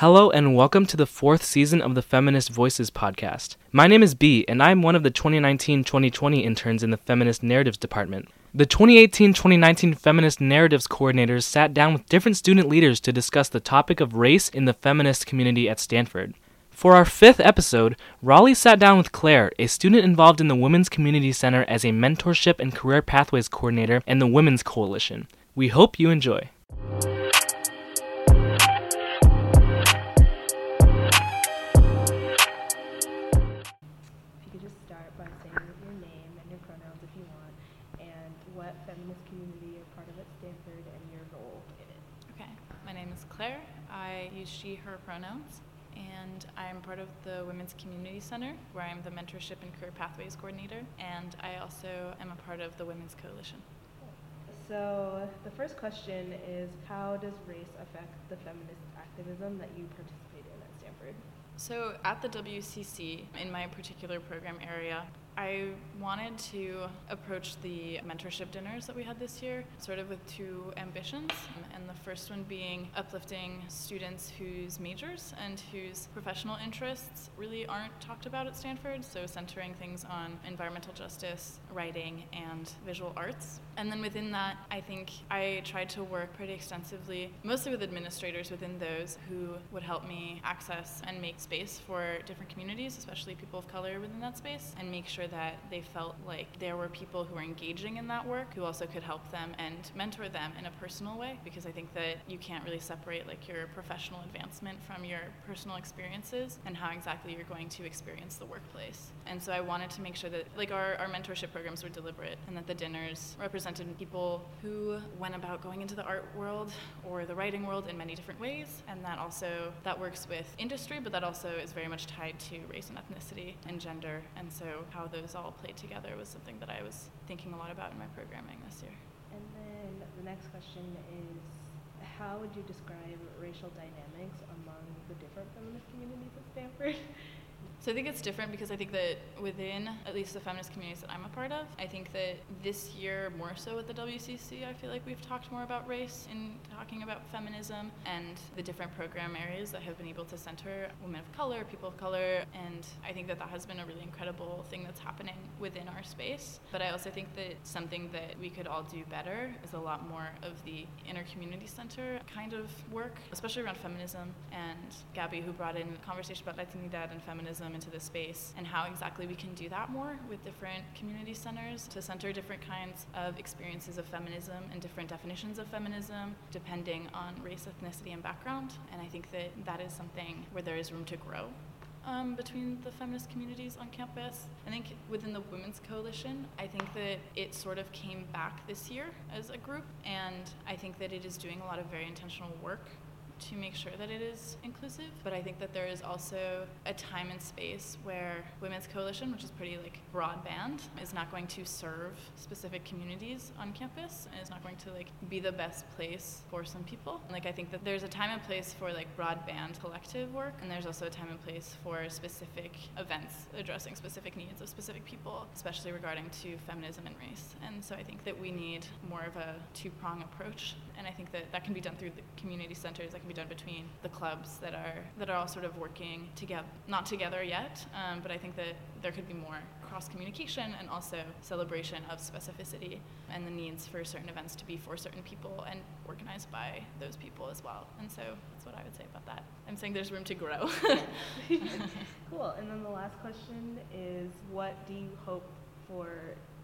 Hello and welcome to the fourth season of the Feminist Voices podcast. My name is B, and I'm one of the 2019 2020 interns in the Feminist Narratives Department. The 2018 2019 Feminist Narratives coordinators sat down with different student leaders to discuss the topic of race in the feminist community at Stanford. For our fifth episode, Raleigh sat down with Claire, a student involved in the Women's Community Center as a mentorship and career pathways coordinator and the Women's Coalition. We hope you enjoy. Start by saying your name and your pronouns if you want, and what feminist community you're part of at Stanford and your role in it. Okay, my name is Claire. I use she, her pronouns, and I'm part of the Women's Community Center, where I'm the Mentorship and Career Pathways Coordinator, and I also am a part of the Women's Coalition. So the first question is, how does race affect the feminist activism that you participate in at Stanford? So, at the WCC, in my particular program area, I wanted to approach the mentorship dinners that we had this year sort of with two ambitions. And the first one being uplifting students whose majors and whose professional interests really aren't talked about at Stanford, so centering things on environmental justice, writing, and visual arts. And then within that, I think I tried to work pretty extensively, mostly with administrators within those who would help me access and make space for different communities, especially people of color within that space, and make sure that they felt like there were people who were engaging in that work who also could help them and mentor them in a personal way because I think that you can't really separate like your professional advancement from your personal experiences and how exactly you're going to experience the workplace. And so I wanted to make sure that like our, our mentorship programs were deliberate and that the dinners represented people who went about going into the art world or the writing world in many different ways and that also that works with industry but that also is very much tied to race and ethnicity and gender and so how those all played together was something that I was thinking a lot about in my programming this year. And then the next question is, how would you describe racial dynamics among the different feminist communities at Stanford? So I think it's different because I think that within at least the feminist communities that I'm a part of, I think that this year more so at the WCC, I feel like we've talked more about race in talking about feminism and the different program areas that have been able to center women of color, people of color, and I think that that has been a really incredible thing that's happening within our space. But I also think that something that we could all do better is a lot more of the inner community center kind of work, especially around feminism. And Gabby, who brought in a conversation about Latinidad and feminism into the space and how exactly we can do that more with different community centers to center different kinds of experiences of feminism and different definitions of feminism depending on race, ethnicity, and background. And I think that that is something where there is room to grow. Um, between the feminist communities on campus. I think within the Women's Coalition, I think that it sort of came back this year as a group, and I think that it is doing a lot of very intentional work to make sure that it is inclusive. But I think that there is also a time and space where Women's Coalition, which is pretty like broadband, is not going to serve specific communities on campus and is not going to like be the best place for some people. Like I think that there's a time and place for like broadband collective work, and there's also a time and place for specific events addressing specific needs of specific people, especially regarding to feminism and race. And so I think that we need more of a two-prong approach, and I think that that can be done through the community centers. That can be done between the clubs that are that are all sort of working together, not together yet, um, but I think that there could be more cross communication and also celebration of specificity and the needs for certain events to be for certain people and organized by those people as well. And so that's what I would say about that. I'm saying there's room to grow. cool. And then the last question is, what do you hope for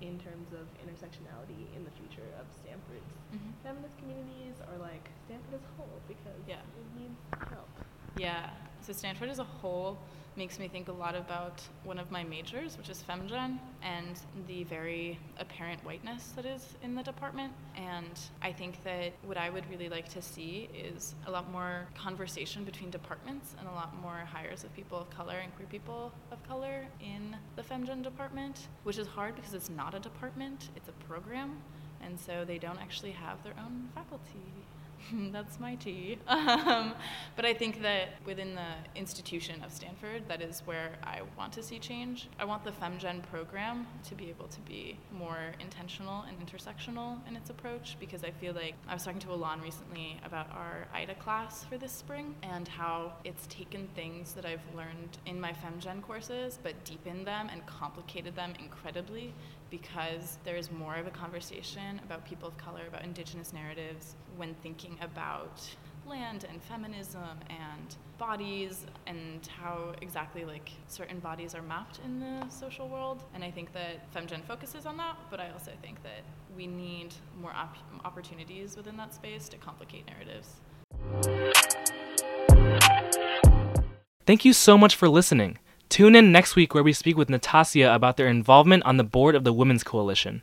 in terms of intersectionality in the future of Stanford's Mhm. feminist communities or like Stanford as a whole because Yeah. it needs help. Yeah. So Stanford as a whole makes me think a lot about one of my majors, which is FemGen, and the very apparent whiteness that is in the department. And I think that what I would really like to see is a lot more conversation between departments and a lot more hires of people of color and queer people of color in the FemGen department, which is hard because it's not a department, it's a program. And so they don't actually have their own faculty. That's my tea. Um, but I think that within the institution of Stanford, that is where I want to see change. I want the FemGen program to be able to be more intentional and intersectional in its approach because I feel like I was talking to Alon recently about our IDA class for this spring and how it's taken things that I've learned in my FemGen courses but deepened them and complicated them incredibly because there is more of a conversation about people of color, about indigenous narratives when thinking about land and feminism and bodies and how exactly like certain bodies are mapped in the social world and i think that femgen focuses on that but i also think that we need more op- opportunities within that space to complicate narratives Thank you so much for listening. Tune in next week where we speak with Natasha about their involvement on the board of the Women's Coalition.